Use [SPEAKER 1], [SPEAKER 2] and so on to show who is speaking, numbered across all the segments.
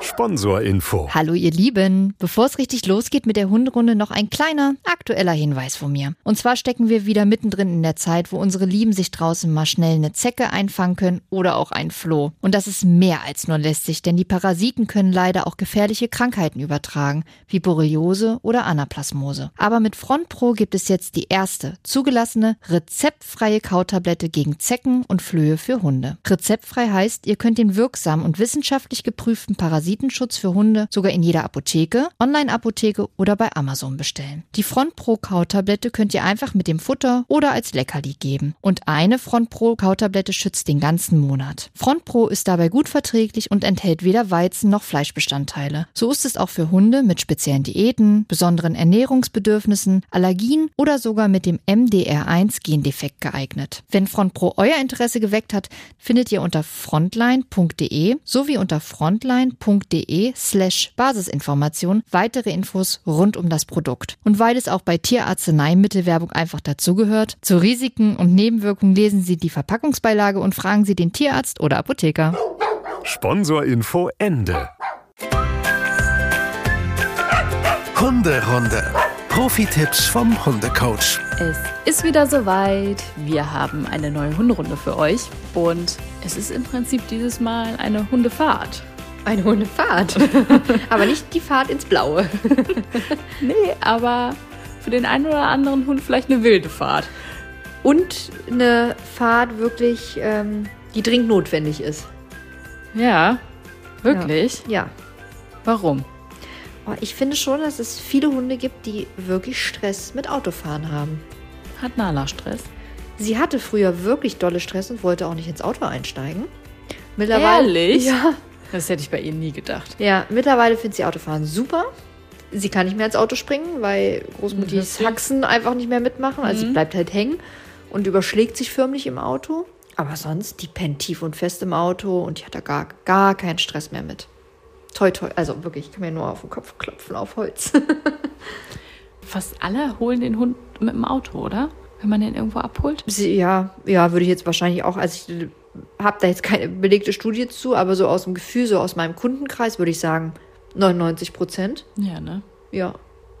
[SPEAKER 1] Sponsorinfo.
[SPEAKER 2] Hallo ihr Lieben. Bevor es richtig losgeht mit der Hunderunde, noch ein kleiner aktueller Hinweis von mir. Und zwar stecken wir wieder mittendrin in der Zeit, wo unsere Lieben sich draußen mal schnell eine Zecke einfangen können oder auch ein Floh. Und das ist mehr als nur lästig, denn die Parasiten können leider auch gefährliche Krankheiten übertragen, wie Borreliose oder Anaplasmose. Aber mit Front Pro gibt es jetzt die erste zugelassene rezeptfreie Kautablette gegen Zecken und Flöhe für Hunde. Rezeptfrei heißt, ihr könnt den wirksamen und wissenschaftlich geprüften Parasitenschutz für Hunde sogar in jeder Apotheke, Online-Apotheke oder bei Amazon bestellen. Die Front Pro Kautablette könnt ihr einfach mit dem Futter oder als Leckerli geben. Und eine Front Pro Kautablette schützt den ganzen Monat. Front Pro ist dabei gut verträglich und enthält weder Weizen noch Fleischbestandteile. So ist es auch für Hunde mit speziellen Diäten, besonderen Ernährungsbedürfnissen, Allergien oder sogar mit dem MDR1 Gendefekt geeignet. Wenn Front Pro euer Interesse geweckt hat, findet ihr unter frontline.de sowie unter frontline.de slash Basisinformation weitere Infos rund um das Produkt. Und weil es auch bei Tierarzneimittelwerbung einfach dazugehört, zu Risiken und Nebenwirkungen lesen Sie die Verpackungsbeilage und fragen Sie den Tierarzt oder Apotheker.
[SPEAKER 1] Sponsorinfo Ende.
[SPEAKER 3] Hunderunde. Profi-Tipps vom Hundecoach.
[SPEAKER 4] Es ist wieder soweit. Wir haben eine neue Hunderunde für euch. Und es ist im Prinzip dieses Mal eine Hundefahrt.
[SPEAKER 2] Eine Hundefahrt. aber nicht die Fahrt ins Blaue.
[SPEAKER 4] nee, aber für den einen oder anderen Hund vielleicht eine wilde Fahrt.
[SPEAKER 2] Und eine Fahrt wirklich, ähm, die dringend notwendig ist.
[SPEAKER 4] Ja, wirklich?
[SPEAKER 2] Ja. ja.
[SPEAKER 4] Warum?
[SPEAKER 2] Oh, ich finde schon, dass es viele Hunde gibt, die wirklich Stress mit Autofahren haben.
[SPEAKER 4] Hat Nala Stress?
[SPEAKER 2] Sie hatte früher wirklich dolle Stress und wollte auch nicht ins Auto einsteigen. Mittlerweile,
[SPEAKER 4] Ehrlich?
[SPEAKER 2] Ja.
[SPEAKER 4] Das hätte ich bei ihr nie gedacht.
[SPEAKER 2] Ja, mittlerweile findet sie Autofahren super. Sie kann nicht mehr ins Auto springen, weil Großmutis Haxen einfach nicht mehr mitmachen. Also mhm. sie bleibt halt hängen und überschlägt sich förmlich im Auto. Aber sonst, die pennt tief und fest im Auto und die hat da gar, gar keinen Stress mehr mit. Toi, toi. Also wirklich, ich kann mir nur auf den Kopf klopfen, auf Holz.
[SPEAKER 4] Fast alle holen den Hund mit dem Auto, oder? Wenn man den irgendwo abholt?
[SPEAKER 2] Ja, ja, würde ich jetzt wahrscheinlich auch. Also ich habe da jetzt keine belegte Studie zu, aber so aus dem Gefühl, so aus meinem Kundenkreis würde ich sagen 99 Prozent.
[SPEAKER 4] Ja, ne?
[SPEAKER 2] Ja.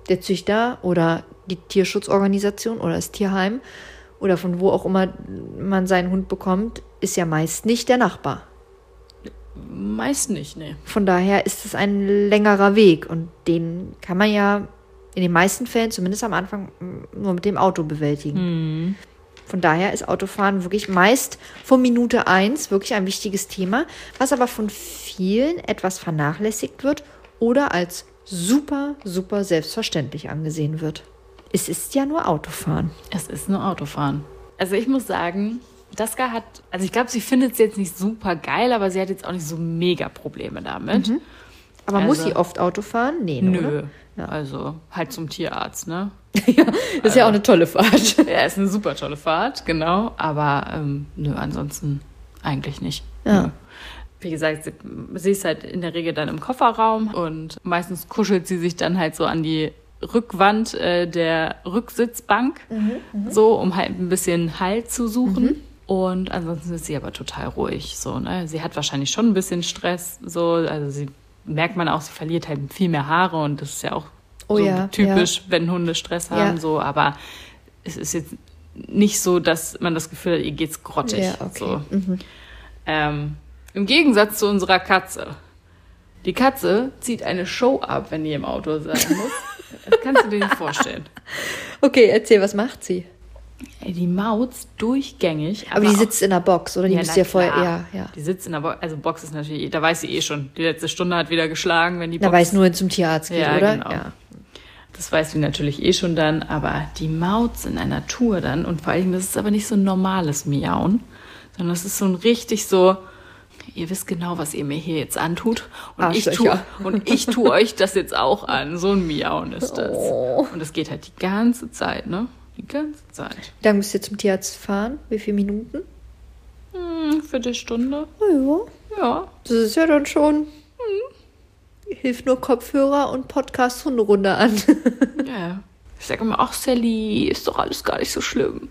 [SPEAKER 2] Der Züchter oder die Tierschutzorganisation oder das Tierheim oder von wo auch immer man seinen Hund bekommt, ist ja meist nicht der Nachbar.
[SPEAKER 4] Meist nicht, ne.
[SPEAKER 2] Von daher ist es ein längerer Weg und den kann man ja in den meisten Fällen, zumindest am Anfang, nur mit dem Auto bewältigen.
[SPEAKER 4] Mhm.
[SPEAKER 2] Von daher ist Autofahren wirklich meist von Minute eins wirklich ein wichtiges Thema, was aber von vielen etwas vernachlässigt wird oder als super, super selbstverständlich angesehen wird. Es ist ja nur Autofahren.
[SPEAKER 4] Es ist nur Autofahren. Also ich muss sagen, Daska hat, also ich glaube, sie findet es jetzt nicht super geil, aber sie hat jetzt auch nicht so mega Probleme damit. Mhm.
[SPEAKER 2] Aber also, muss sie oft Auto fahren? Nee,
[SPEAKER 4] ne, Nö. Ja. Also halt zum Tierarzt, ne?
[SPEAKER 2] Ja, das ist also, ja auch eine tolle Fahrt.
[SPEAKER 4] ja, ist eine super tolle Fahrt, genau. Aber ähm, nö, ansonsten eigentlich nicht.
[SPEAKER 2] Ja. Nö.
[SPEAKER 4] Wie gesagt, sie, sie ist halt in der Regel dann im Kofferraum und meistens kuschelt sie sich dann halt so an die Rückwand äh, der Rücksitzbank, mhm, mhm. so um halt ein bisschen Halt zu suchen. Mhm. Und ansonsten ist sie aber total ruhig. So, ne? Sie hat wahrscheinlich schon ein bisschen Stress. So, also sie merkt man auch, sie verliert halt viel mehr Haare und das ist ja auch oh, so ja, typisch, ja. wenn Hunde Stress haben. Ja. So, aber es ist jetzt nicht so, dass man das Gefühl hat, ihr geht's grottig.
[SPEAKER 2] Ja, okay.
[SPEAKER 4] so.
[SPEAKER 2] Mhm.
[SPEAKER 4] Ähm, Im Gegensatz zu unserer Katze. Die Katze zieht eine Show ab, wenn die im Auto sein muss. das kannst du dir nicht vorstellen.
[SPEAKER 2] Okay, erzähl, was macht sie?
[SPEAKER 4] Ey, die Mautz durchgängig.
[SPEAKER 2] Aber, aber die sitzt in der Box, oder? Die ja, müsst ihr vorher, ja, ja.
[SPEAKER 4] Die sitzt in der Box, also Box ist natürlich, da weiß sie eh schon, die letzte Stunde hat wieder geschlagen, wenn die
[SPEAKER 2] Box. Da weiß nur zum Tierarzt geht,
[SPEAKER 4] ja,
[SPEAKER 2] oder?
[SPEAKER 4] Genau. Ja. Das weiß sie natürlich eh schon dann, aber die Mautz in einer Tour dann, und vor allem, das ist aber nicht so ein normales Miauen, sondern das ist so ein richtig so, ihr wisst genau, was ihr mir hier jetzt antut. Und, ich tue, und ich tue euch das jetzt auch an. So ein Miauen ist das. Oh. Und das geht halt die ganze Zeit, ne? Die ganze Zeit.
[SPEAKER 2] Wie lange müsst ihr zum Tierarzt fahren? Wie viele Minuten?
[SPEAKER 4] Hm, Viertelstunde.
[SPEAKER 2] Oh,
[SPEAKER 4] ja. Ja.
[SPEAKER 2] Das ist ja dann schon. Hm. Hilft nur Kopfhörer und Podcast Hunderunde an.
[SPEAKER 4] ja. Ich sage immer, ach Sally, ist doch alles gar nicht so schlimm.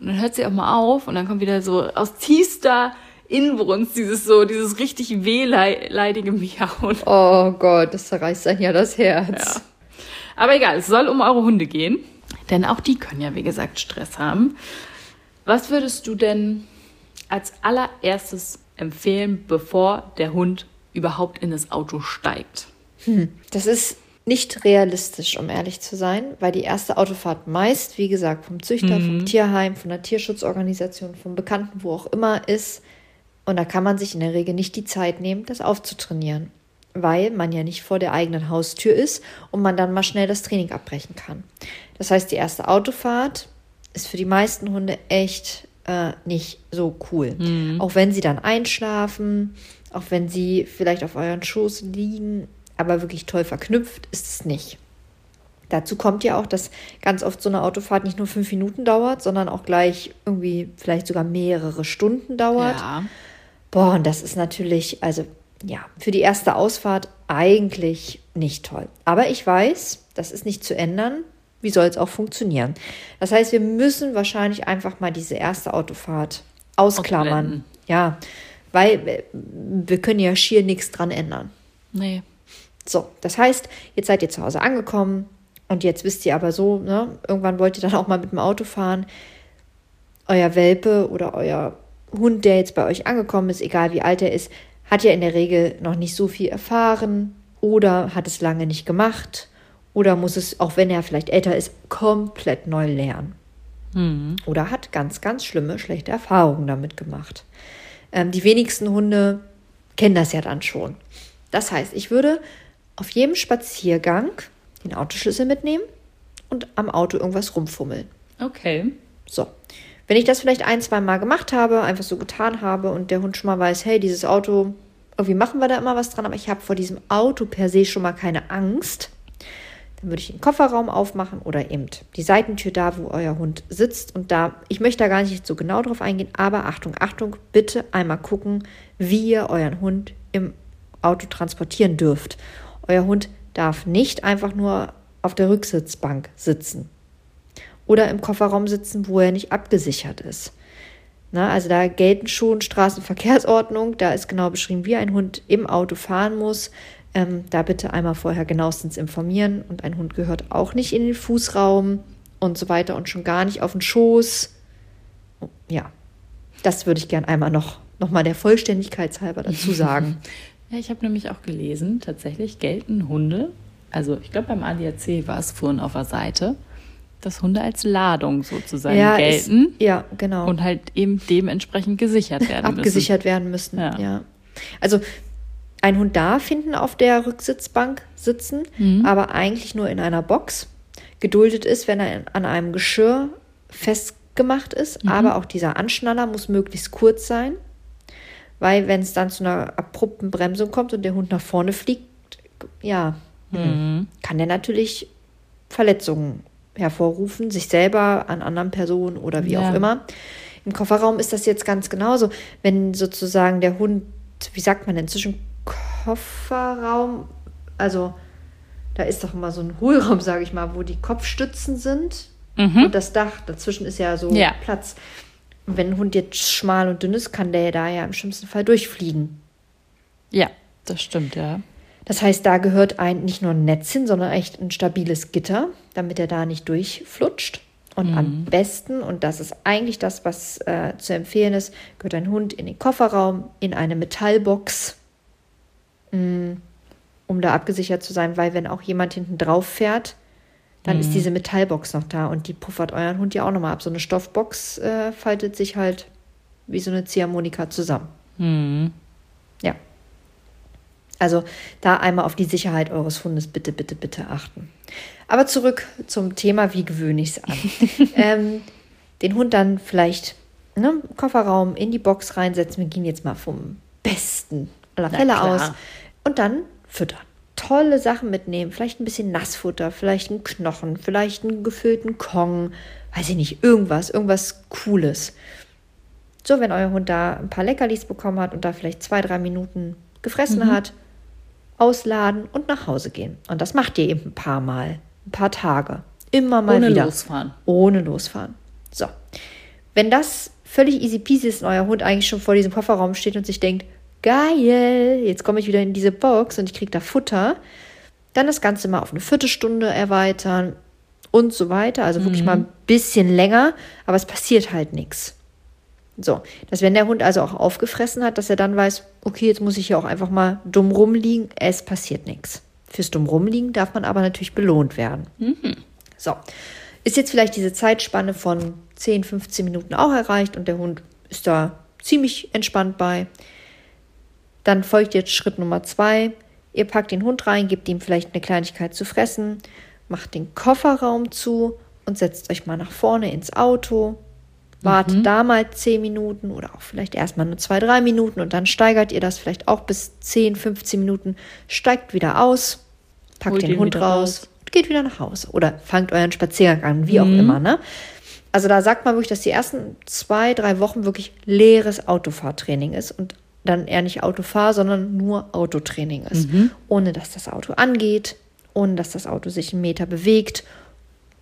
[SPEAKER 4] Und dann hört sie auch mal auf und dann kommt wieder so aus tiefster Inbrunst, dieses so, dieses richtig wehleidige Miauen.
[SPEAKER 2] Oh Gott, das zerreißt dann ja das Herz.
[SPEAKER 4] Ja. Aber egal, es soll um eure Hunde gehen, denn auch die können ja, wie gesagt, Stress haben. Was würdest du denn als allererstes empfehlen, bevor der Hund überhaupt in das Auto steigt?
[SPEAKER 2] Hm, das ist nicht realistisch, um ehrlich zu sein, weil die erste Autofahrt meist, wie gesagt, vom Züchter, mhm. vom Tierheim, von der Tierschutzorganisation, vom Bekannten, wo auch immer ist. Und da kann man sich in der Regel nicht die Zeit nehmen, das aufzutrainieren, weil man ja nicht vor der eigenen Haustür ist und man dann mal schnell das Training abbrechen kann. Das heißt, die erste Autofahrt ist für die meisten Hunde echt äh, nicht so cool. Mhm. Auch wenn sie dann einschlafen, auch wenn sie vielleicht auf euren Schoß liegen aber wirklich toll verknüpft ist es nicht. Dazu kommt ja auch, dass ganz oft so eine Autofahrt nicht nur fünf Minuten dauert, sondern auch gleich irgendwie vielleicht sogar mehrere Stunden dauert. Ja. Boah, und das ist natürlich, also ja, für die erste Ausfahrt eigentlich nicht toll. Aber ich weiß, das ist nicht zu ändern. Wie soll es auch funktionieren? Das heißt, wir müssen wahrscheinlich einfach mal diese erste Autofahrt ausklammern. Ausblenden. Ja, weil wir können ja schier nichts dran ändern.
[SPEAKER 4] Nee.
[SPEAKER 2] So, das heißt, jetzt seid ihr zu Hause angekommen und jetzt wisst ihr aber so, ne, irgendwann wollt ihr dann auch mal mit dem Auto fahren. Euer Welpe oder euer Hund, der jetzt bei euch angekommen ist, egal wie alt er ist, hat ja in der Regel noch nicht so viel erfahren oder hat es lange nicht gemacht oder muss es, auch wenn er vielleicht älter ist, komplett neu lernen. Mhm. Oder hat ganz, ganz schlimme, schlechte Erfahrungen damit gemacht. Ähm, die wenigsten Hunde kennen das ja dann schon. Das heißt, ich würde auf jedem Spaziergang den Autoschlüssel mitnehmen und am Auto irgendwas rumfummeln.
[SPEAKER 4] Okay.
[SPEAKER 2] So. Wenn ich das vielleicht ein, zwei Mal gemacht habe, einfach so getan habe und der Hund schon mal weiß, hey, dieses Auto, irgendwie machen wir da immer was dran, aber ich habe vor diesem Auto per se schon mal keine Angst, dann würde ich den Kofferraum aufmachen oder eben die Seitentür da, wo euer Hund sitzt. Und da, ich möchte da gar nicht so genau drauf eingehen, aber Achtung, Achtung, bitte einmal gucken, wie ihr euren Hund im Auto transportieren dürft. Euer Hund darf nicht einfach nur auf der Rücksitzbank sitzen oder im Kofferraum sitzen, wo er nicht abgesichert ist. Na, also da gelten schon Straßenverkehrsordnung, da ist genau beschrieben, wie ein Hund im Auto fahren muss. Ähm, da bitte einmal vorher genauestens informieren. Und ein Hund gehört auch nicht in den Fußraum und so weiter und schon gar nicht auf den Schoß. Ja, das würde ich gern einmal noch, noch mal der Vollständigkeit halber dazu sagen.
[SPEAKER 4] Ja, ich habe nämlich auch gelesen, tatsächlich gelten Hunde, also ich glaube beim ADAC war es vorhin auf der Seite, dass Hunde als Ladung sozusagen ja, gelten.
[SPEAKER 2] Ist, ja, genau.
[SPEAKER 4] Und halt eben dementsprechend gesichert werden
[SPEAKER 2] müssen. Abgesichert werden müssen, ja. ja. Also ein Hund darf hinten auf der Rücksitzbank sitzen, mhm. aber eigentlich nur in einer Box. Geduldet ist, wenn er an einem Geschirr festgemacht ist, mhm. aber auch dieser Anschnaller muss möglichst kurz sein weil wenn es dann zu einer abrupten Bremsung kommt und der Hund nach vorne fliegt, ja, mhm. kann der natürlich Verletzungen hervorrufen, sich selber an anderen Personen oder wie ja. auch immer. Im Kofferraum ist das jetzt ganz genauso. Wenn sozusagen der Hund, wie sagt man denn, zwischen Kofferraum, also da ist doch immer so ein Hohlraum, sage ich mal, wo die Kopfstützen sind mhm. und das Dach. Dazwischen ist ja so ja. Platz. Und wenn ein Hund jetzt schmal und dünn ist, kann der da ja im schlimmsten Fall durchfliegen.
[SPEAKER 4] Ja, das stimmt, ja.
[SPEAKER 2] Das heißt, da gehört ein nicht nur ein Netz hin, sondern echt ein stabiles Gitter, damit er da nicht durchflutscht. Und mhm. am besten, und das ist eigentlich das, was äh, zu empfehlen ist, gehört ein Hund in den Kofferraum, in eine Metallbox, um da abgesichert zu sein, weil wenn auch jemand hinten drauf fährt, dann mhm. ist diese Metallbox noch da und die puffert euren Hund ja auch nochmal ab. So eine Stoffbox äh, faltet sich halt wie so eine Ziehharmonika zusammen. Mhm. Ja. Also da einmal auf die Sicherheit eures Hundes bitte, bitte, bitte achten. Aber zurück zum Thema, wie gewöhne ich es an? ähm, den Hund dann vielleicht ne, Kofferraum in die Box reinsetzen. Wir gehen jetzt mal vom besten aller Fälle aus. Und dann füttern tolle Sachen mitnehmen. Vielleicht ein bisschen Nassfutter, vielleicht einen Knochen, vielleicht einen gefüllten Kong, weiß ich nicht, irgendwas, irgendwas Cooles. So, wenn euer Hund da ein paar Leckerlis bekommen hat und da vielleicht zwei, drei Minuten gefressen mhm. hat, ausladen und nach Hause gehen. Und das macht ihr eben ein paar Mal, ein paar Tage. Immer mal
[SPEAKER 4] Ohne
[SPEAKER 2] wieder.
[SPEAKER 4] Ohne losfahren.
[SPEAKER 2] Ohne losfahren. So. Wenn das völlig easy peasy ist und euer Hund eigentlich schon vor diesem Kofferraum steht und sich denkt, geil, jetzt komme ich wieder in diese Box und ich kriege da Futter, dann das Ganze mal auf eine Viertelstunde erweitern und so weiter. Also wirklich mal ein bisschen länger, aber es passiert halt nichts. So, dass wenn der Hund also auch aufgefressen hat, dass er dann weiß, okay, jetzt muss ich hier auch einfach mal dumm rumliegen, es passiert nichts. Fürs dumm rumliegen darf man aber natürlich belohnt werden. So, ist jetzt vielleicht diese Zeitspanne von 10, 15 Minuten auch erreicht und der Hund ist da ziemlich entspannt bei. Dann folgt jetzt Schritt Nummer zwei. Ihr packt den Hund rein, gebt ihm vielleicht eine Kleinigkeit zu fressen, macht den Kofferraum zu und setzt euch mal nach vorne ins Auto. Wartet da mal 10 Minuten oder auch vielleicht erstmal nur 2, 3 Minuten und dann steigert ihr das vielleicht auch bis 10, 15 Minuten. Steigt wieder aus, packt
[SPEAKER 4] Holt
[SPEAKER 2] den Hund raus
[SPEAKER 4] raus.
[SPEAKER 2] und geht wieder nach Hause. Oder fangt euren Spaziergang an, wie auch immer. Ne? Also da sagt man wirklich, dass die ersten zwei, drei Wochen wirklich leeres Autofahrtraining ist und dann eher nicht Autofahr, sondern nur Autotraining ist. Ohne dass das Auto angeht, ohne dass das Auto sich einen Meter bewegt,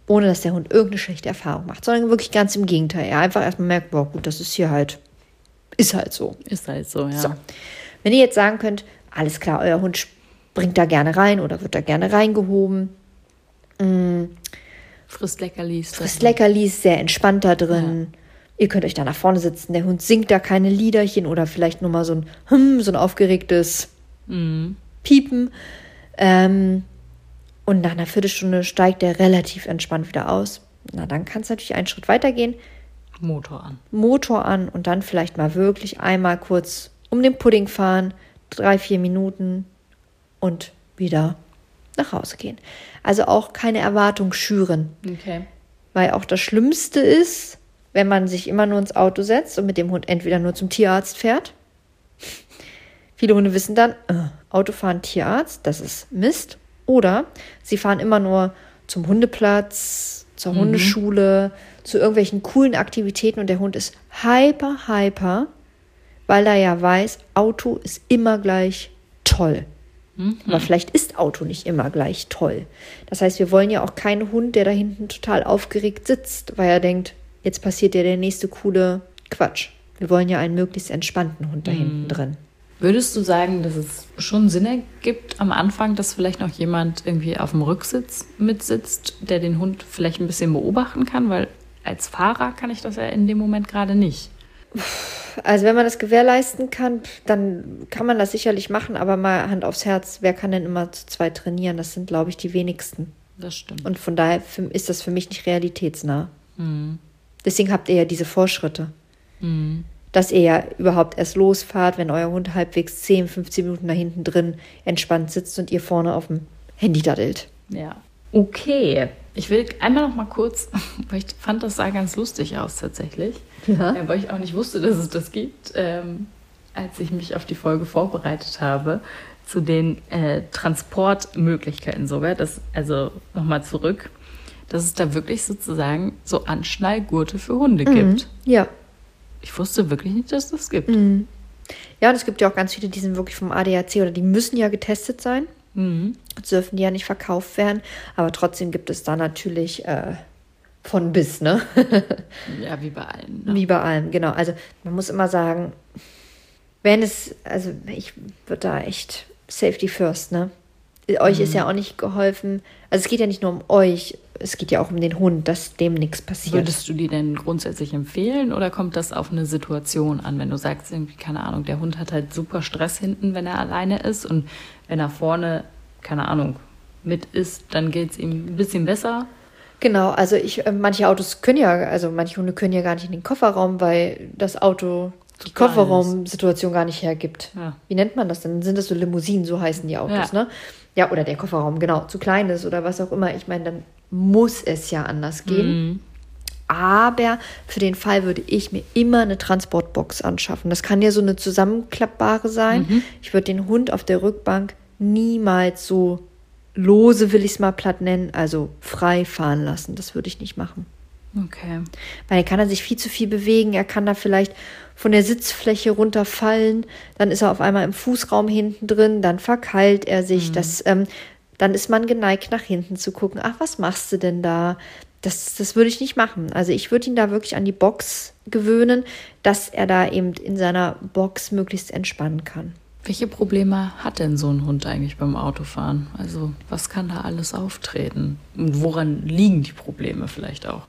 [SPEAKER 2] ohne dass der Hund irgendeine schlechte Erfahrung macht, sondern wirklich ganz im Gegenteil. Er einfach erstmal merkt, boah, gut, das ist hier halt, ist halt so.
[SPEAKER 4] Ist halt so, ja.
[SPEAKER 2] So. Wenn ihr jetzt sagen könnt, alles klar, euer Hund springt da gerne rein oder wird da gerne reingehoben,
[SPEAKER 4] Frisst Leckerlis.
[SPEAKER 2] frisst Leckerlis, sehr entspannt da drin. Ihr könnt euch da nach vorne sitzen, der Hund singt da keine Liederchen oder vielleicht nur mal so ein Hm, so ein aufgeregtes Piepen. Ähm, und nach einer Viertelstunde steigt er relativ entspannt wieder aus. Na, dann kann es natürlich einen Schritt weitergehen.
[SPEAKER 4] Motor an.
[SPEAKER 2] Motor an und dann vielleicht mal wirklich einmal kurz um den Pudding fahren, drei, vier Minuten und wieder nach Hause gehen. Also auch keine Erwartung schüren,
[SPEAKER 4] Okay.
[SPEAKER 2] weil auch das Schlimmste ist, wenn man sich immer nur ins Auto setzt und mit dem Hund entweder nur zum Tierarzt fährt. Viele Hunde wissen dann, äh, Autofahren Tierarzt, das ist Mist. Oder sie fahren immer nur zum Hundeplatz, zur Hundeschule, zu irgendwelchen coolen Aktivitäten und der Hund ist hyper, hyper, weil er ja weiß, Auto ist immer gleich toll. Aber vielleicht ist Auto nicht immer gleich toll. Das heißt, wir wollen ja auch keinen Hund, der da hinten total aufgeregt sitzt, weil er denkt, jetzt passiert ja der nächste coole Quatsch. Wir wollen ja einen möglichst entspannten Hund da hinten drin.
[SPEAKER 4] Würdest du sagen, dass es schon Sinn ergibt am Anfang, dass vielleicht noch jemand irgendwie auf dem Rücksitz mitsitzt, der den Hund vielleicht ein bisschen beobachten kann? Weil als Fahrer kann ich das ja in dem Moment gerade nicht.
[SPEAKER 2] Also wenn man das gewährleisten kann, dann kann man das sicherlich machen, aber mal Hand aufs Herz, wer kann denn immer zu zweit trainieren? Das sind, glaube ich, die wenigsten.
[SPEAKER 4] Das stimmt.
[SPEAKER 2] Und von daher ist das für mich nicht realitätsnah. Deswegen habt ihr ja diese Vorschritte. Dass ihr ja überhaupt erst losfahrt, wenn euer Hund halbwegs 10, 15 Minuten da hinten drin entspannt sitzt und ihr vorne auf dem Handy daddelt.
[SPEAKER 4] Ja. Okay. Ich will einmal noch mal kurz, weil ich fand, das sah ganz lustig aus tatsächlich.
[SPEAKER 2] Ja.
[SPEAKER 4] Äh, weil ich auch nicht wusste, dass es das gibt, ähm, als ich mich auf die Folge vorbereitet habe, zu den äh, Transportmöglichkeiten sogar. Das, also nochmal zurück, dass es da wirklich sozusagen so Anschnallgurte für Hunde gibt.
[SPEAKER 2] Ja.
[SPEAKER 4] Ich wusste wirklich nicht, dass das gibt.
[SPEAKER 2] Ja, und es gibt ja auch ganz viele, die sind wirklich vom ADAC oder die müssen ja getestet sein.
[SPEAKER 4] Mhm.
[SPEAKER 2] Jetzt dürfen die ja nicht verkauft werden. Aber trotzdem gibt es da natürlich äh, von bis, ne?
[SPEAKER 4] Ja, wie bei allen. Ne?
[SPEAKER 2] Wie bei allem, genau. Also man muss immer sagen, wenn es, also ich würde da echt Safety first, ne? Euch ist ja auch nicht geholfen. Also es geht ja nicht nur um euch, es geht ja auch um den Hund, dass dem nichts passiert.
[SPEAKER 4] Würdest du die denn grundsätzlich empfehlen oder kommt das auf eine Situation an, wenn du sagst, irgendwie, keine Ahnung, der Hund hat halt super Stress hinten, wenn er alleine ist und wenn er vorne, keine Ahnung, mit ist, dann geht es ihm ein bisschen besser.
[SPEAKER 2] Genau, also ich, äh, manche Autos können ja, also manche Hunde können ja gar nicht in den Kofferraum, weil das Auto die Kofferraumsituation gar nicht hergibt.
[SPEAKER 4] Ja.
[SPEAKER 2] Wie nennt man das denn? Sind das so Limousinen, so heißen die Autos,
[SPEAKER 4] Ja.
[SPEAKER 2] ne? Ja, oder der Kofferraum, genau, zu klein ist oder was auch immer. Ich meine, dann muss es ja anders gehen. Aber für den Fall würde ich mir immer eine Transportbox anschaffen. Das kann ja so eine zusammenklappbare sein. Ich würde den Hund auf der Rückbank niemals so lose, will ich es mal platt nennen, also frei fahren lassen. Das würde ich nicht machen.
[SPEAKER 4] Okay.
[SPEAKER 2] Weil dann kann er sich viel zu viel bewegen. Er kann da vielleicht von der Sitzfläche runterfallen. Dann ist er auf einmal im Fußraum hinten drin. Dann verkeilt er sich. Das, ähm, dann ist man geneigt, nach hinten zu gucken. Ach, was machst du denn da? das, das würde ich nicht machen. Also ich würde ihn da wirklich an die Box gewöhnen, dass er da eben in seiner Box möglichst entspannen kann.
[SPEAKER 4] Welche Probleme hat denn so ein Hund eigentlich beim Autofahren? Also was kann da alles auftreten? Und woran liegen die Probleme vielleicht auch?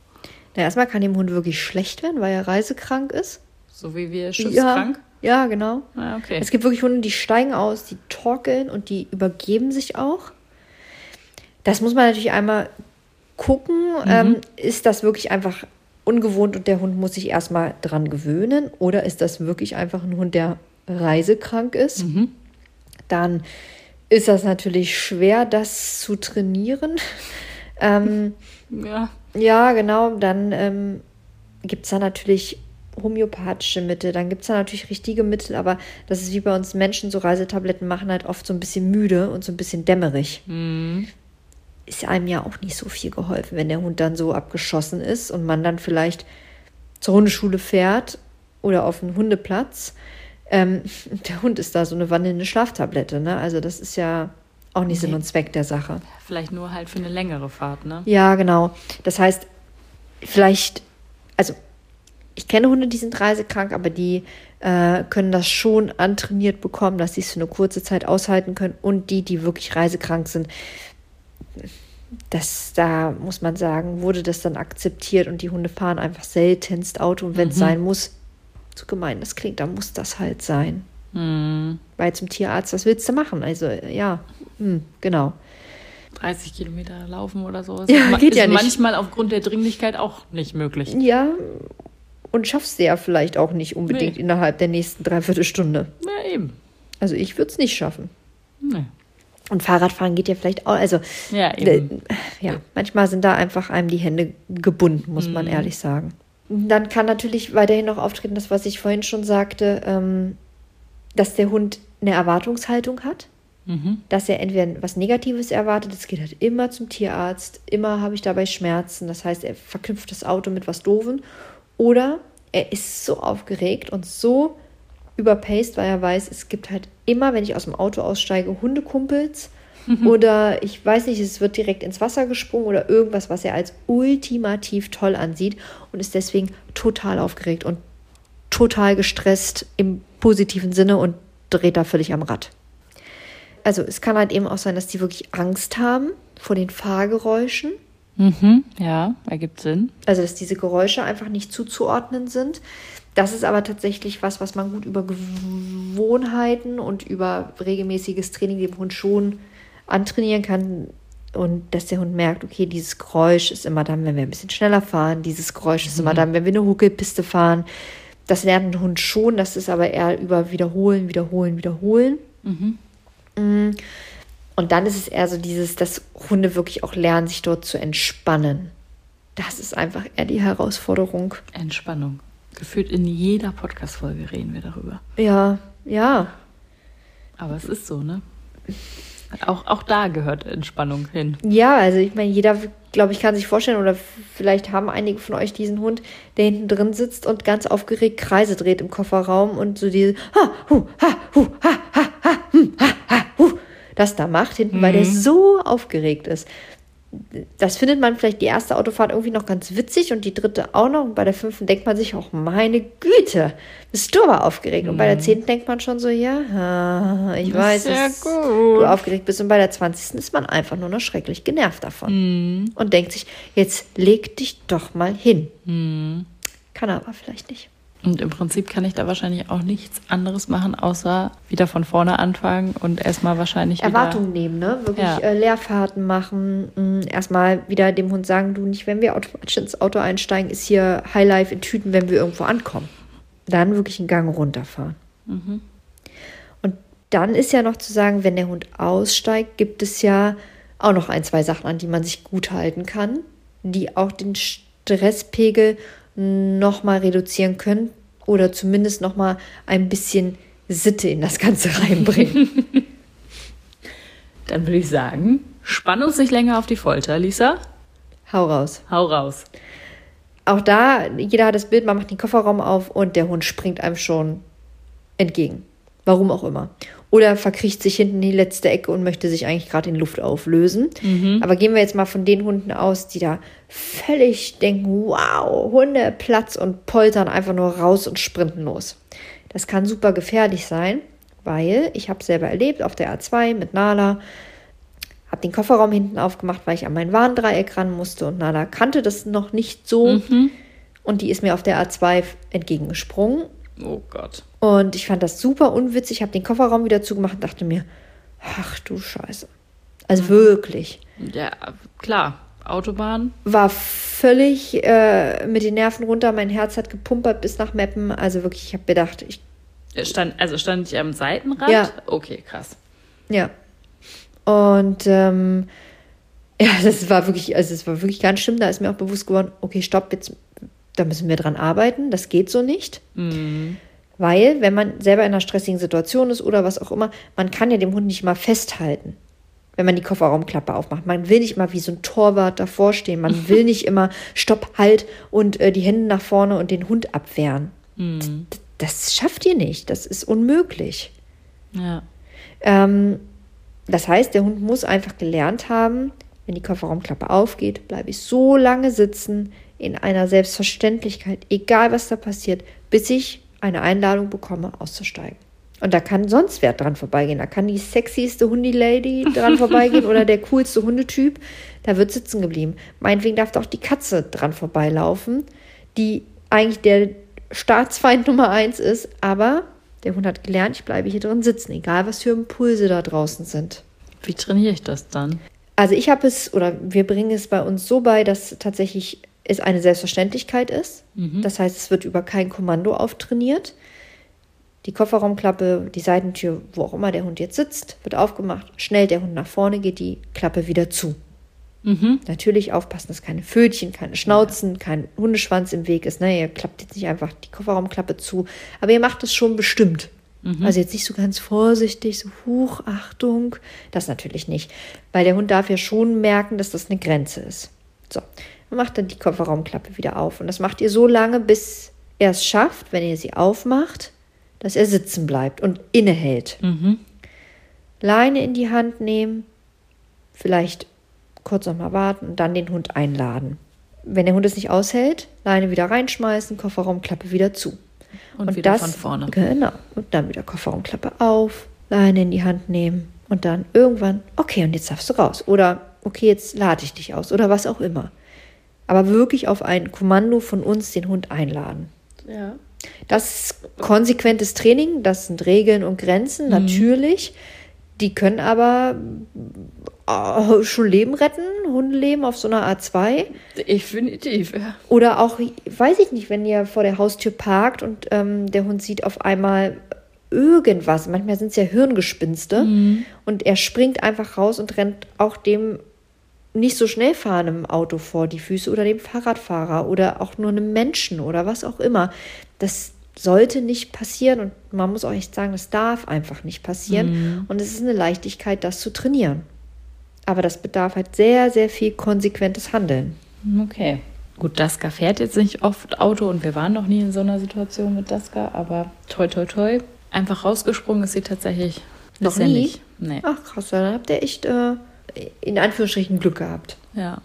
[SPEAKER 2] Na, erstmal kann dem Hund wirklich schlecht werden, weil er reisekrank ist.
[SPEAKER 4] So wie wir schiffskrank?
[SPEAKER 2] Ja, ja genau.
[SPEAKER 4] Ah, okay.
[SPEAKER 2] Es gibt wirklich Hunde, die steigen aus, die torkeln und die übergeben sich auch. Das muss man natürlich einmal gucken, ähm, ist das wirklich einfach ungewohnt und der Hund muss sich erstmal dran gewöhnen oder ist das wirklich einfach ein Hund, der reisekrank ist? Dann ist das natürlich schwer, das zu trainieren. ähm,
[SPEAKER 4] Ja.
[SPEAKER 2] ja, genau. Dann ähm, gibt es da natürlich homöopathische Mittel, dann gibt es da natürlich richtige Mittel, aber das ist wie bei uns Menschen, so Reisetabletten machen halt oft so ein bisschen müde und so ein bisschen dämmerig. Ist einem ja auch nicht so viel geholfen, wenn der Hund dann so abgeschossen ist und man dann vielleicht zur Hundeschule fährt oder auf einen Hundeplatz. Ähm, der Hund ist da so eine wandelnde Schlaftablette, ne? Also das ist ja auch nicht Sinn
[SPEAKER 4] Nee.
[SPEAKER 2] und Zweck der Sache.
[SPEAKER 4] Vielleicht nur halt für eine längere Fahrt, ne?
[SPEAKER 2] Ja, genau. Das heißt, vielleicht, also ich kenne Hunde, die sind reisekrank, aber die äh, können das schon antrainiert bekommen, dass sie es für eine kurze Zeit aushalten können. Und die, die wirklich reisekrank sind, das, da muss man sagen, wurde das dann akzeptiert und die Hunde fahren einfach seltenst Auto. Und wenn es sein muss, so gemein das klingt, dann muss das halt sein. Weil zum Tierarzt, was willst du machen? Also, ja, hm, genau.
[SPEAKER 4] 30 Kilometer laufen oder so.
[SPEAKER 2] Ja,
[SPEAKER 4] ma-
[SPEAKER 2] geht
[SPEAKER 4] ist
[SPEAKER 2] ja nicht.
[SPEAKER 4] manchmal aufgrund der Dringlichkeit auch nicht möglich.
[SPEAKER 2] Ja, und schaffst du ja vielleicht auch nicht unbedingt
[SPEAKER 4] Nee.
[SPEAKER 2] innerhalb der nächsten Dreiviertelstunde.
[SPEAKER 4] Ja, eben.
[SPEAKER 2] Also ich würde es nicht schaffen.
[SPEAKER 4] Nee.
[SPEAKER 2] Und Fahrradfahren geht ja vielleicht auch. Also
[SPEAKER 4] Ja, eben.
[SPEAKER 2] äh, ja, manchmal sind da einfach einem die Hände gebunden, muss man ehrlich sagen. Dann kann natürlich weiterhin noch auftreten, das, was ich vorhin schon sagte, ähm, dass der Hund eine Erwartungshaltung hat. Dass er entweder was Negatives erwartet, es geht halt immer zum Tierarzt, immer habe ich dabei Schmerzen, das heißt, er verknüpft das Auto mit was Doofen. Oder er ist so aufgeregt und so überpaced, weil er weiß, es gibt halt immer, wenn ich aus dem Auto aussteige, Hundekumpels. Oder ich weiß nicht, es wird direkt ins Wasser gesprungen oder irgendwas, was er als ultimativ toll ansieht und ist deswegen total aufgeregt und total gestresst im positiven Sinne und dreht da völlig am Rad. Also es kann halt eben auch sein, dass die wirklich Angst haben vor den Fahrgeräuschen.
[SPEAKER 4] Mhm, ja, ergibt Sinn.
[SPEAKER 2] Also dass diese Geräusche einfach nicht zuzuordnen sind. Das ist aber tatsächlich was, was man gut über Gewohnheiten und über regelmäßiges Training dem Hund schon antrainieren kann. Und dass der Hund merkt, okay, dieses Geräusch ist immer dann, wenn wir ein bisschen schneller fahren. Dieses Geräusch ist immer dann, wenn wir eine Huckelpiste fahren. Das lernt ein Hund schon, das ist aber eher über Wiederholen, Wiederholen, Wiederholen. Mm. Und dann ist es eher so dieses, dass Hunde wirklich auch lernen, sich dort zu entspannen. Das ist einfach eher die Herausforderung.
[SPEAKER 4] Entspannung. Gefühlt in jeder Podcast-Folge reden wir darüber.
[SPEAKER 2] Ja, ja.
[SPEAKER 4] Aber es ist so, ne? Auch, auch da gehört Entspannung hin.
[SPEAKER 2] Ja, also ich meine, jeder, glaube ich, kann sich vorstellen, oder vielleicht haben einige von euch diesen Hund, der hinten drin sitzt und ganz aufgeregt Kreise dreht im Kofferraum und so diese ha, hu, ha, hu, ha, ha, ha, hm, ha, ha, hu, das da macht hinten, weil der so aufgeregt ist. Das findet man vielleicht die erste Autofahrt irgendwie noch ganz witzig und die dritte auch noch. Und bei der fünften denkt man sich auch, meine Güte, bist du aber aufgeregt. Und bei der zehnten denkt man schon so, ja, ich weiß,
[SPEAKER 4] ja
[SPEAKER 2] dass
[SPEAKER 4] gut.
[SPEAKER 2] du aufgeregt bist. Und bei der zwanzigsten ist man einfach nur noch schrecklich genervt davon. Und denkt sich, jetzt leg dich doch mal hin. Kann er aber vielleicht nicht.
[SPEAKER 4] Und im Prinzip kann ich da wahrscheinlich auch nichts anderes machen, außer wieder von vorne anfangen und erstmal wahrscheinlich
[SPEAKER 2] Erwartungen nehmen, ne? Wirklich
[SPEAKER 4] Ja.
[SPEAKER 2] äh, Leerfahrten machen. mh, Erstmal wieder dem Hund sagen, du nicht, wenn wir automatisch ins Auto einsteigen, ist hier Highlife in Tüten, wenn wir irgendwo ankommen. Dann wirklich einen Gang runterfahren. Und dann ist ja noch zu sagen, wenn der Hund aussteigt, gibt es ja auch noch ein, zwei Sachen, an die man sich gut halten kann, die auch den Stresspegel nochmal reduzieren können oder zumindest nochmal ein bisschen Sitte in das Ganze reinbringen.
[SPEAKER 4] Dann würde ich sagen, spann uns nicht länger auf die Folter, Lisa.
[SPEAKER 2] Hau raus.
[SPEAKER 4] Hau raus.
[SPEAKER 2] Auch da, jeder hat das Bild, man macht den Kofferraum auf und der Hund springt einem schon entgegen. Warum auch immer. Oder verkriecht sich hinten in die letzte Ecke und möchte sich eigentlich gerade in Luft auflösen. Aber gehen wir jetzt mal von den Hunden aus, die da völlig denken, wow, Hunde, Platz und poltern einfach nur raus und sprinten los. Das kann super gefährlich sein, weil ich habe selber erlebt auf der A2 mit Nala, habe den Kofferraum hinten aufgemacht, weil ich an mein Warndreieck ran musste und Nala kannte das noch nicht so. Und die ist mir auf der A2 entgegengesprungen.
[SPEAKER 4] Oh Gott.
[SPEAKER 2] Und ich fand das super unwitzig, habe den Kofferraum wieder zugemacht und dachte mir, ach du Scheiße. Also wirklich.
[SPEAKER 4] Ja, klar. Autobahn.
[SPEAKER 2] War völlig äh, mit den Nerven runter. Mein Herz hat gepumpert bis nach Meppen. Also wirklich, ich habe gedacht, ich,
[SPEAKER 4] Stand, also stand ich am Seitenrand?
[SPEAKER 2] Ja.
[SPEAKER 4] Okay, krass.
[SPEAKER 2] ja. Und ähm, ja, das war wirklich, also es war wirklich ganz schlimm. Da ist mir auch bewusst geworden, okay, stopp, jetzt, da müssen wir dran arbeiten. Das geht so nicht. Weil, wenn man selber in einer stressigen Situation ist oder was auch immer, man kann ja dem Hund nicht mal festhalten, wenn man die Kofferraumklappe aufmacht. Man will nicht mal wie so ein Torwart davor stehen. Man will nicht immer Stopp, Halt und äh, die Hände nach vorne und den Hund abwehren. D- Das schafft ihr nicht. Das ist unmöglich.
[SPEAKER 4] Ja.
[SPEAKER 2] Ähm, das heißt, der Hund muss einfach gelernt haben, wenn die Kofferraumklappe aufgeht, bleibe ich so lange sitzen in einer Selbstverständlichkeit, egal was da passiert, bis ich eine Einladung bekomme, auszusteigen. Und da kann sonst wer dran vorbeigehen. Da kann die sexieste Hundi-Lady dran vorbeigehen oder der coolste Hundetyp. Da wird sitzen geblieben. Meinetwegen darf da auch die Katze dran vorbeilaufen, die eigentlich der Staatsfeind Nummer eins ist. Aber der Hund hat gelernt, ich bleibe hier drin sitzen, egal was für Impulse da draußen sind.
[SPEAKER 4] Wie trainiere ich das dann?
[SPEAKER 2] Also ich habe es, oder wir bringen es bei uns so bei, dass tatsächlich es eine Selbstverständlichkeit ist. Das heißt, es wird über kein Kommando auftrainiert. Die Kofferraumklappe, die Seitentür, wo auch immer der Hund jetzt sitzt, wird aufgemacht. Schnell der Hund nach vorne geht die Klappe wieder zu. Natürlich aufpassen, dass keine Pfötchen, keine Schnauzen, kein Hundeschwanz im Weg ist. Ne? Ihr klappt jetzt nicht einfach die Kofferraumklappe zu, aber ihr macht es schon bestimmt. Also jetzt nicht so ganz vorsichtig, so Huch, Achtung. Das natürlich nicht. Weil der Hund darf ja schon merken, dass das eine Grenze ist. So, dann macht dann die Kofferraumklappe wieder auf. Und das macht ihr so lange, bis er es schafft, wenn ihr sie aufmacht, dass er sitzen bleibt und innehält. Leine in die Hand nehmen, vielleicht kurz nochmal warten und dann den Hund einladen. Wenn der Hund es nicht aushält, Leine wieder reinschmeißen, Kofferraumklappe wieder zu.
[SPEAKER 4] Und wieder von vorne.
[SPEAKER 2] Genau. Und dann wieder Kofferraumklappe auf, Leine in die Hand nehmen und dann irgendwann, okay, und jetzt darfst du raus. Oder okay, jetzt lade ich dich aus oder was auch immer. Aber wirklich auf ein Kommando von uns den Hund einladen.
[SPEAKER 4] Ja.
[SPEAKER 2] Das ist konsequentes Training, das sind Regeln und Grenzen, natürlich. Die können aber äh, schon Leben retten, Hundeleben auf so einer A2.
[SPEAKER 4] Definitiv, ja.
[SPEAKER 2] Oder auch, weiß ich nicht, wenn ihr vor der Haustür parkt und ähm, der Hund sieht auf einmal irgendwas, manchmal sind es ja Hirngespinste, und er springt einfach raus und rennt auch dem nicht so schnell fahrenden Auto vor die Füße oder dem Fahrradfahrer oder auch nur einem Menschen oder was auch immer. Das sollte nicht passieren und man muss auch echt sagen, das darf einfach nicht passieren. Und es ist eine Leichtigkeit, das zu trainieren. Aber das bedarf halt sehr, sehr viel konsequentes Handeln.
[SPEAKER 4] Okay. Gut, Daska fährt jetzt nicht oft Auto und wir waren noch nie in so einer Situation mit Daska, aber toi, toi, toi. Einfach rausgesprungen ist sie tatsächlich
[SPEAKER 2] Noch nie?
[SPEAKER 4] nicht. Nee.
[SPEAKER 2] Ach krass, dann habt ihr echt äh, in Anführungsstrichen Glück gehabt.
[SPEAKER 4] Ja.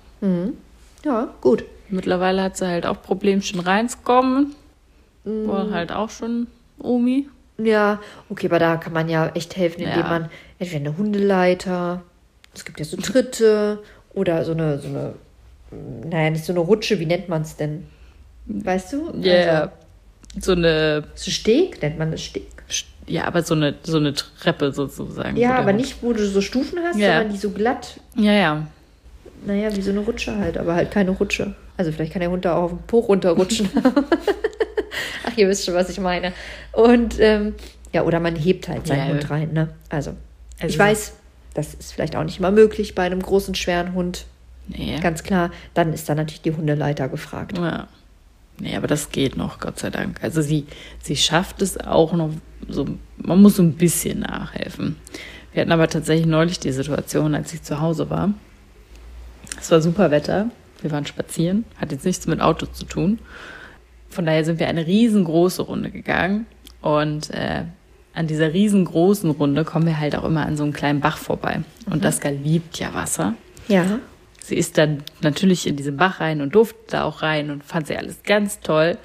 [SPEAKER 2] Ja, gut.
[SPEAKER 4] Mittlerweile hat sie halt auch Problemchen reinzukommen.
[SPEAKER 2] Mhm.
[SPEAKER 4] War halt auch schon Omi.
[SPEAKER 2] Ja, okay, aber da kann man ja echt helfen, indem
[SPEAKER 4] Ja.
[SPEAKER 2] man entweder eine Hundeleiter, es gibt ja so Tritte oder so eine, so eine, naja, nicht so eine Rutsche, wie nennt man es denn? Weißt du?
[SPEAKER 4] Ja.
[SPEAKER 2] Also,
[SPEAKER 4] So eine,
[SPEAKER 2] so Steg, nennt man das Steg?
[SPEAKER 4] Ja, aber so eine, so eine Treppe sozusagen.
[SPEAKER 2] Ja, aber nicht, wo du so Stufen hast,
[SPEAKER 4] Ja.
[SPEAKER 2] sondern die so glatt,
[SPEAKER 4] Ja, ja.
[SPEAKER 2] naja, wie so eine Rutsche halt, aber halt keine Rutsche. Also vielleicht kann der Hund da auch auf den Po runterrutschen. Ach, ihr wisst schon, was ich meine. Und ähm, ja, oder man hebt halt seinen
[SPEAKER 4] Ja.
[SPEAKER 2] Hund rein, ne? Also,
[SPEAKER 4] Also-
[SPEAKER 2] ich weiß, das ist vielleicht auch nicht immer möglich bei einem großen, schweren Hund.
[SPEAKER 4] Nee.
[SPEAKER 2] Ganz klar, dann ist da natürlich die Hundeleiter gefragt.
[SPEAKER 4] Ja. Nee, aber das geht noch, Gott sei Dank. Also sie, sie schafft es auch noch so, man muss so ein bisschen nachhelfen. Wir hatten aber tatsächlich neulich die Situation, als ich zu Hause war. Es war super Wetter. Wir waren spazieren, hat jetzt nichts mit Auto zu tun. Von daher sind wir eine riesengroße Runde gegangen. Und äh, an dieser riesengroßen Runde kommen wir halt auch immer an so einem kleinen Bach vorbei. Und Daska liebt ja Wasser.
[SPEAKER 2] Ja.
[SPEAKER 4] Sie ist dann natürlich in diesen Bach rein und durfte da auch rein und fand sie alles ganz toll.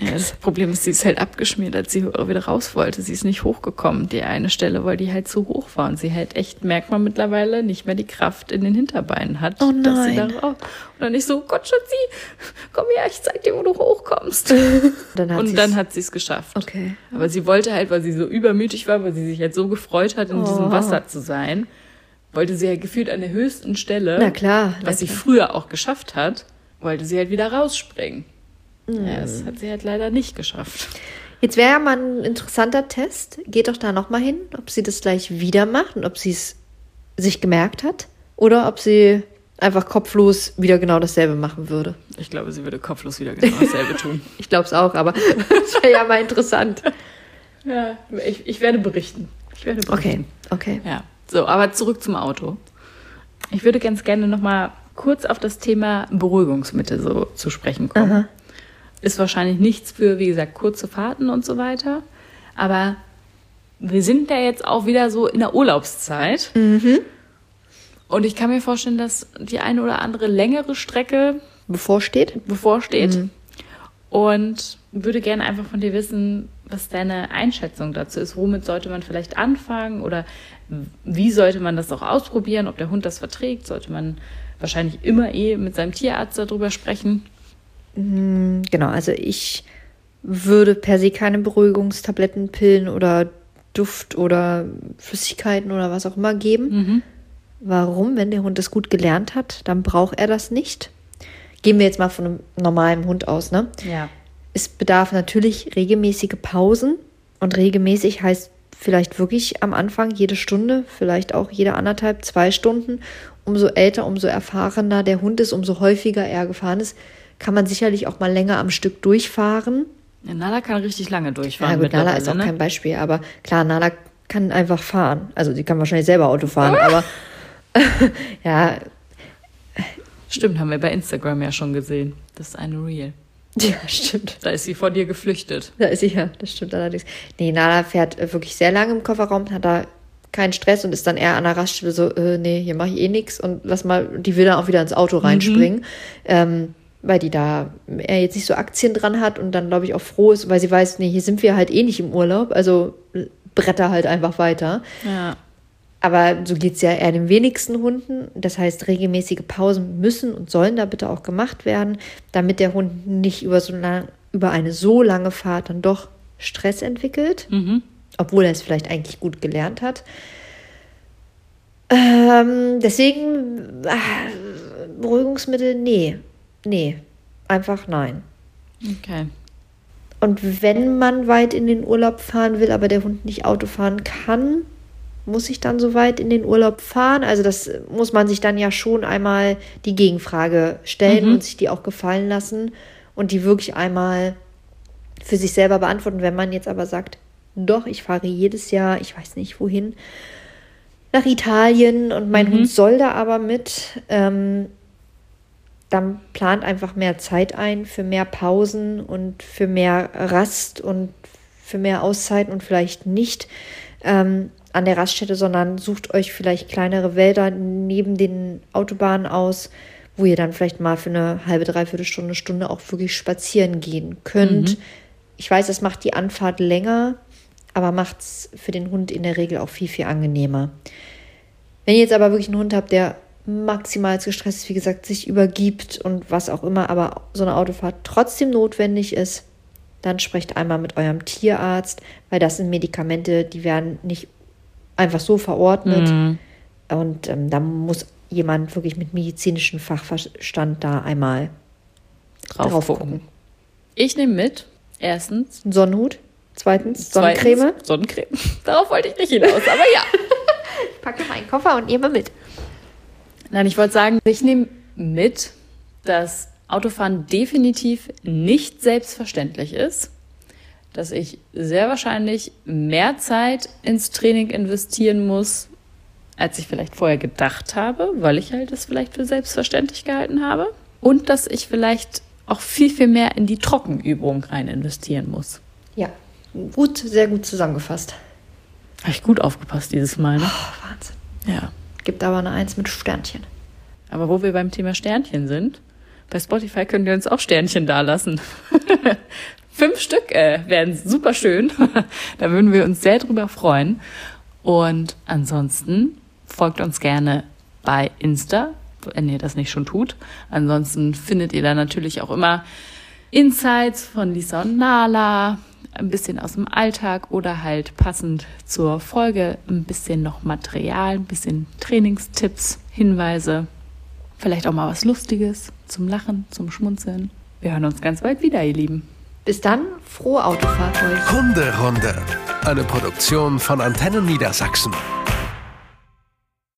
[SPEAKER 4] Das Problem ist, sie ist halt abgeschmiert, als sie wieder raus wollte. Sie ist nicht hochgekommen, die eine Stelle, weil die halt zu hoch war. Und sie halt echt, merkt man mittlerweile, nicht mehr die Kraft in den Hinterbeinen hat.
[SPEAKER 2] Oh
[SPEAKER 4] Dass sie
[SPEAKER 2] nein.
[SPEAKER 4] da raus. Und dann nicht so, Gott, Schatzi, komm her, ich zeig dir, wo du hochkommst.
[SPEAKER 2] Dann
[SPEAKER 4] und
[SPEAKER 2] sie's-
[SPEAKER 4] dann hat sie es geschafft.
[SPEAKER 2] Okay.
[SPEAKER 4] Aber sie wollte halt, weil sie so übermütig war, weil sie sich halt so gefreut hat, in diesem
[SPEAKER 2] Oh.
[SPEAKER 4] Wasser zu sein, wollte sie halt gefühlt an der höchsten Stelle,
[SPEAKER 2] Na klar,
[SPEAKER 4] was sie früher auch geschafft hat, wollte sie halt wieder rausspringen.
[SPEAKER 2] Hm.
[SPEAKER 4] Ja, das hat sie halt leider nicht geschafft.
[SPEAKER 2] Jetzt wäre ja mal ein interessanter Test. Geht doch da nochmal hin, ob sie das gleich wieder macht und ob sie es sich gemerkt hat oder ob sie einfach kopflos wieder genau dasselbe machen würde.
[SPEAKER 4] Ich glaube, sie würde kopflos wieder genau dasselbe tun.
[SPEAKER 2] Ich glaube es auch, aber das wäre ja mal interessant.
[SPEAKER 4] Ja, ich, ich werde berichten. Ich werde berichten.
[SPEAKER 2] Okay, okay.
[SPEAKER 4] Ja, so, aber zurück zum Auto. Ich würde ganz gerne noch mal kurz auf das Thema Beruhigungsmittel so zu sprechen kommen. Ist wahrscheinlich nichts für, wie gesagt, kurze Fahrten und so weiter. Aber wir sind ja jetzt auch wieder so in der Urlaubszeit. Und ich kann mir vorstellen, dass die eine oder andere längere Strecke
[SPEAKER 2] Bevorsteht?
[SPEAKER 4] bevorsteht. Und würde gerne einfach von dir wissen, was deine Einschätzung dazu ist. Womit sollte man vielleicht anfangen oder wie sollte man das auch ausprobieren, ob der Hund das verträgt? Sollte man wahrscheinlich immer eh mit seinem Tierarzt darüber sprechen?
[SPEAKER 2] Genau, also ich würde per se keine Beruhigungstabletten, Pillen oder Duft oder Flüssigkeiten oder was auch immer geben. Warum? Wenn der Hund das gut gelernt hat, dann braucht er das nicht. Gehen wir jetzt mal von einem normalen Hund aus, ne?
[SPEAKER 4] Ja.
[SPEAKER 2] Es bedarf natürlich regelmäßige Pausen und regelmäßig heißt vielleicht wirklich am Anfang jede Stunde, vielleicht auch jede anderthalb, zwei Stunden. Umso älter, umso erfahrener der Hund ist, umso häufiger er gefahren ist, kann man sicherlich auch mal länger am Stück durchfahren.
[SPEAKER 4] ja Nala kann richtig lange
[SPEAKER 2] Ja,
[SPEAKER 4] durchfahren.
[SPEAKER 2] gut, Nala ist auch
[SPEAKER 4] mittlerweile,
[SPEAKER 2] kein Beispiel, aber klar, Nala kann einfach fahren. Also sie kann wahrscheinlich selber Auto fahren, aber ja,
[SPEAKER 4] Stimmt, haben wir bei Instagram ja schon gesehen. Das ist eine Reel.
[SPEAKER 2] ja, stimmt.
[SPEAKER 4] Da ist sie vor dir geflüchtet.
[SPEAKER 2] Da ist sie ja, das stimmt allerdings. Nee, Nala fährt äh, wirklich sehr lange im Kofferraum, hat da keinen Stress und ist dann eher an der Raststelle so, äh, nee, hier mache ich eh nichts und lass mal, die will dann auch wieder ins Auto reinspringen, ähm, weil die da er jetzt nicht so Aktien dran hat und dann glaube ich auch froh ist, weil sie weiß, nee, hier sind wir halt eh nicht im Urlaub, also bretter halt einfach weiter.
[SPEAKER 4] Ja.
[SPEAKER 2] Aber so geht's ja eher den wenigsten Hunden. Das heißt, regelmäßige Pausen müssen und sollen da bitte auch gemacht werden, damit der Hund nicht über, so lang, über eine so lange Fahrt dann doch Stress entwickelt, obwohl er es vielleicht eigentlich gut gelernt hat. Ähm, deswegen, äh, Beruhigungsmittel, nee, nee, einfach nein.
[SPEAKER 4] Okay.
[SPEAKER 2] Und wenn man weit in den Urlaub fahren will, aber der Hund nicht Auto fahren kann, muss ich dann so weit in den Urlaub fahren? Also das muss man sich dann ja schon einmal die Gegenfrage stellen und sich die auch gefallen lassen und die wirklich einmal für sich selber beantworten. Wenn man jetzt aber sagt, doch, ich fahre jedes Jahr, ich weiß nicht wohin, nach Italien und mein Hund soll da aber mit, ähm, dann plant einfach mehr Zeit ein für mehr Pausen und für mehr Rast und für mehr Auszeiten und vielleicht nicht ähm, an der Raststätte, sondern sucht euch vielleicht kleinere Wälder neben den Autobahnen aus, wo ihr dann vielleicht mal für eine halbe, dreiviertel Stunde, Stunde auch wirklich spazieren gehen könnt. Ich weiß, es macht die Anfahrt länger, aber macht es für den Hund in der Regel auch viel, viel angenehmer. Wenn ihr jetzt aber wirklich einen Hund habt, der maximal gestresst ist, wie gesagt, sich übergibt und was auch immer, aber so eine Autofahrt trotzdem notwendig ist, dann sprecht einmal mit eurem Tierarzt, weil das sind Medikamente, die werden nicht einfach so verordnet. Und ähm, da muss jemand wirklich mit medizinischem Fachverstand da einmal
[SPEAKER 4] Drauf,
[SPEAKER 2] drauf
[SPEAKER 4] gucken.
[SPEAKER 2] gucken.
[SPEAKER 4] Ich nehme mit, erstens,
[SPEAKER 2] Sonnenhut, zweitens Sonnencreme.
[SPEAKER 4] Zweitens, Sonnencreme. Darauf wollte ich nicht hinaus, aber ja.
[SPEAKER 2] Packe meinen Koffer und nehme mit.
[SPEAKER 4] Nein, ich wollte sagen, ich nehme mit, dass Autofahren definitiv nicht selbstverständlich ist, dass ich sehr wahrscheinlich mehr Zeit ins Training investieren muss, als ich vielleicht vorher gedacht habe, weil ich halt das vielleicht für selbstverständlich gehalten habe. Und dass ich vielleicht auch viel, viel mehr in die Trockenübung rein investieren muss.
[SPEAKER 2] Ja, gut, sehr gut zusammengefasst.
[SPEAKER 4] Habe ich gut aufgepasst dieses Mal, ne?
[SPEAKER 2] Oh, Wahnsinn.
[SPEAKER 4] Ja.
[SPEAKER 2] Gibt aber eine Eins mit Sternchen.
[SPEAKER 4] Aber wo wir beim Thema Sternchen sind, bei Spotify könnt ihr uns auch Sternchen dalassen. Fünf Stück äh, wären super schön. da würden wir uns sehr drüber freuen. Und ansonsten folgt uns gerne bei Insta, wenn ihr das nicht schon tut. Ansonsten findet ihr da natürlich auch immer Insights von Lisa und Nala, ein bisschen aus dem Alltag oder halt passend zur Folge ein bisschen noch Material, ein bisschen Trainingstipps, Hinweise, vielleicht auch mal was Lustiges zum Lachen, zum Schmunzeln. Wir hören uns ganz bald wieder, ihr Lieben.
[SPEAKER 2] Bis dann, frohe Autofahrt euch.
[SPEAKER 3] Hunderunde. Eine Produktion von Antennen Niedersachsen.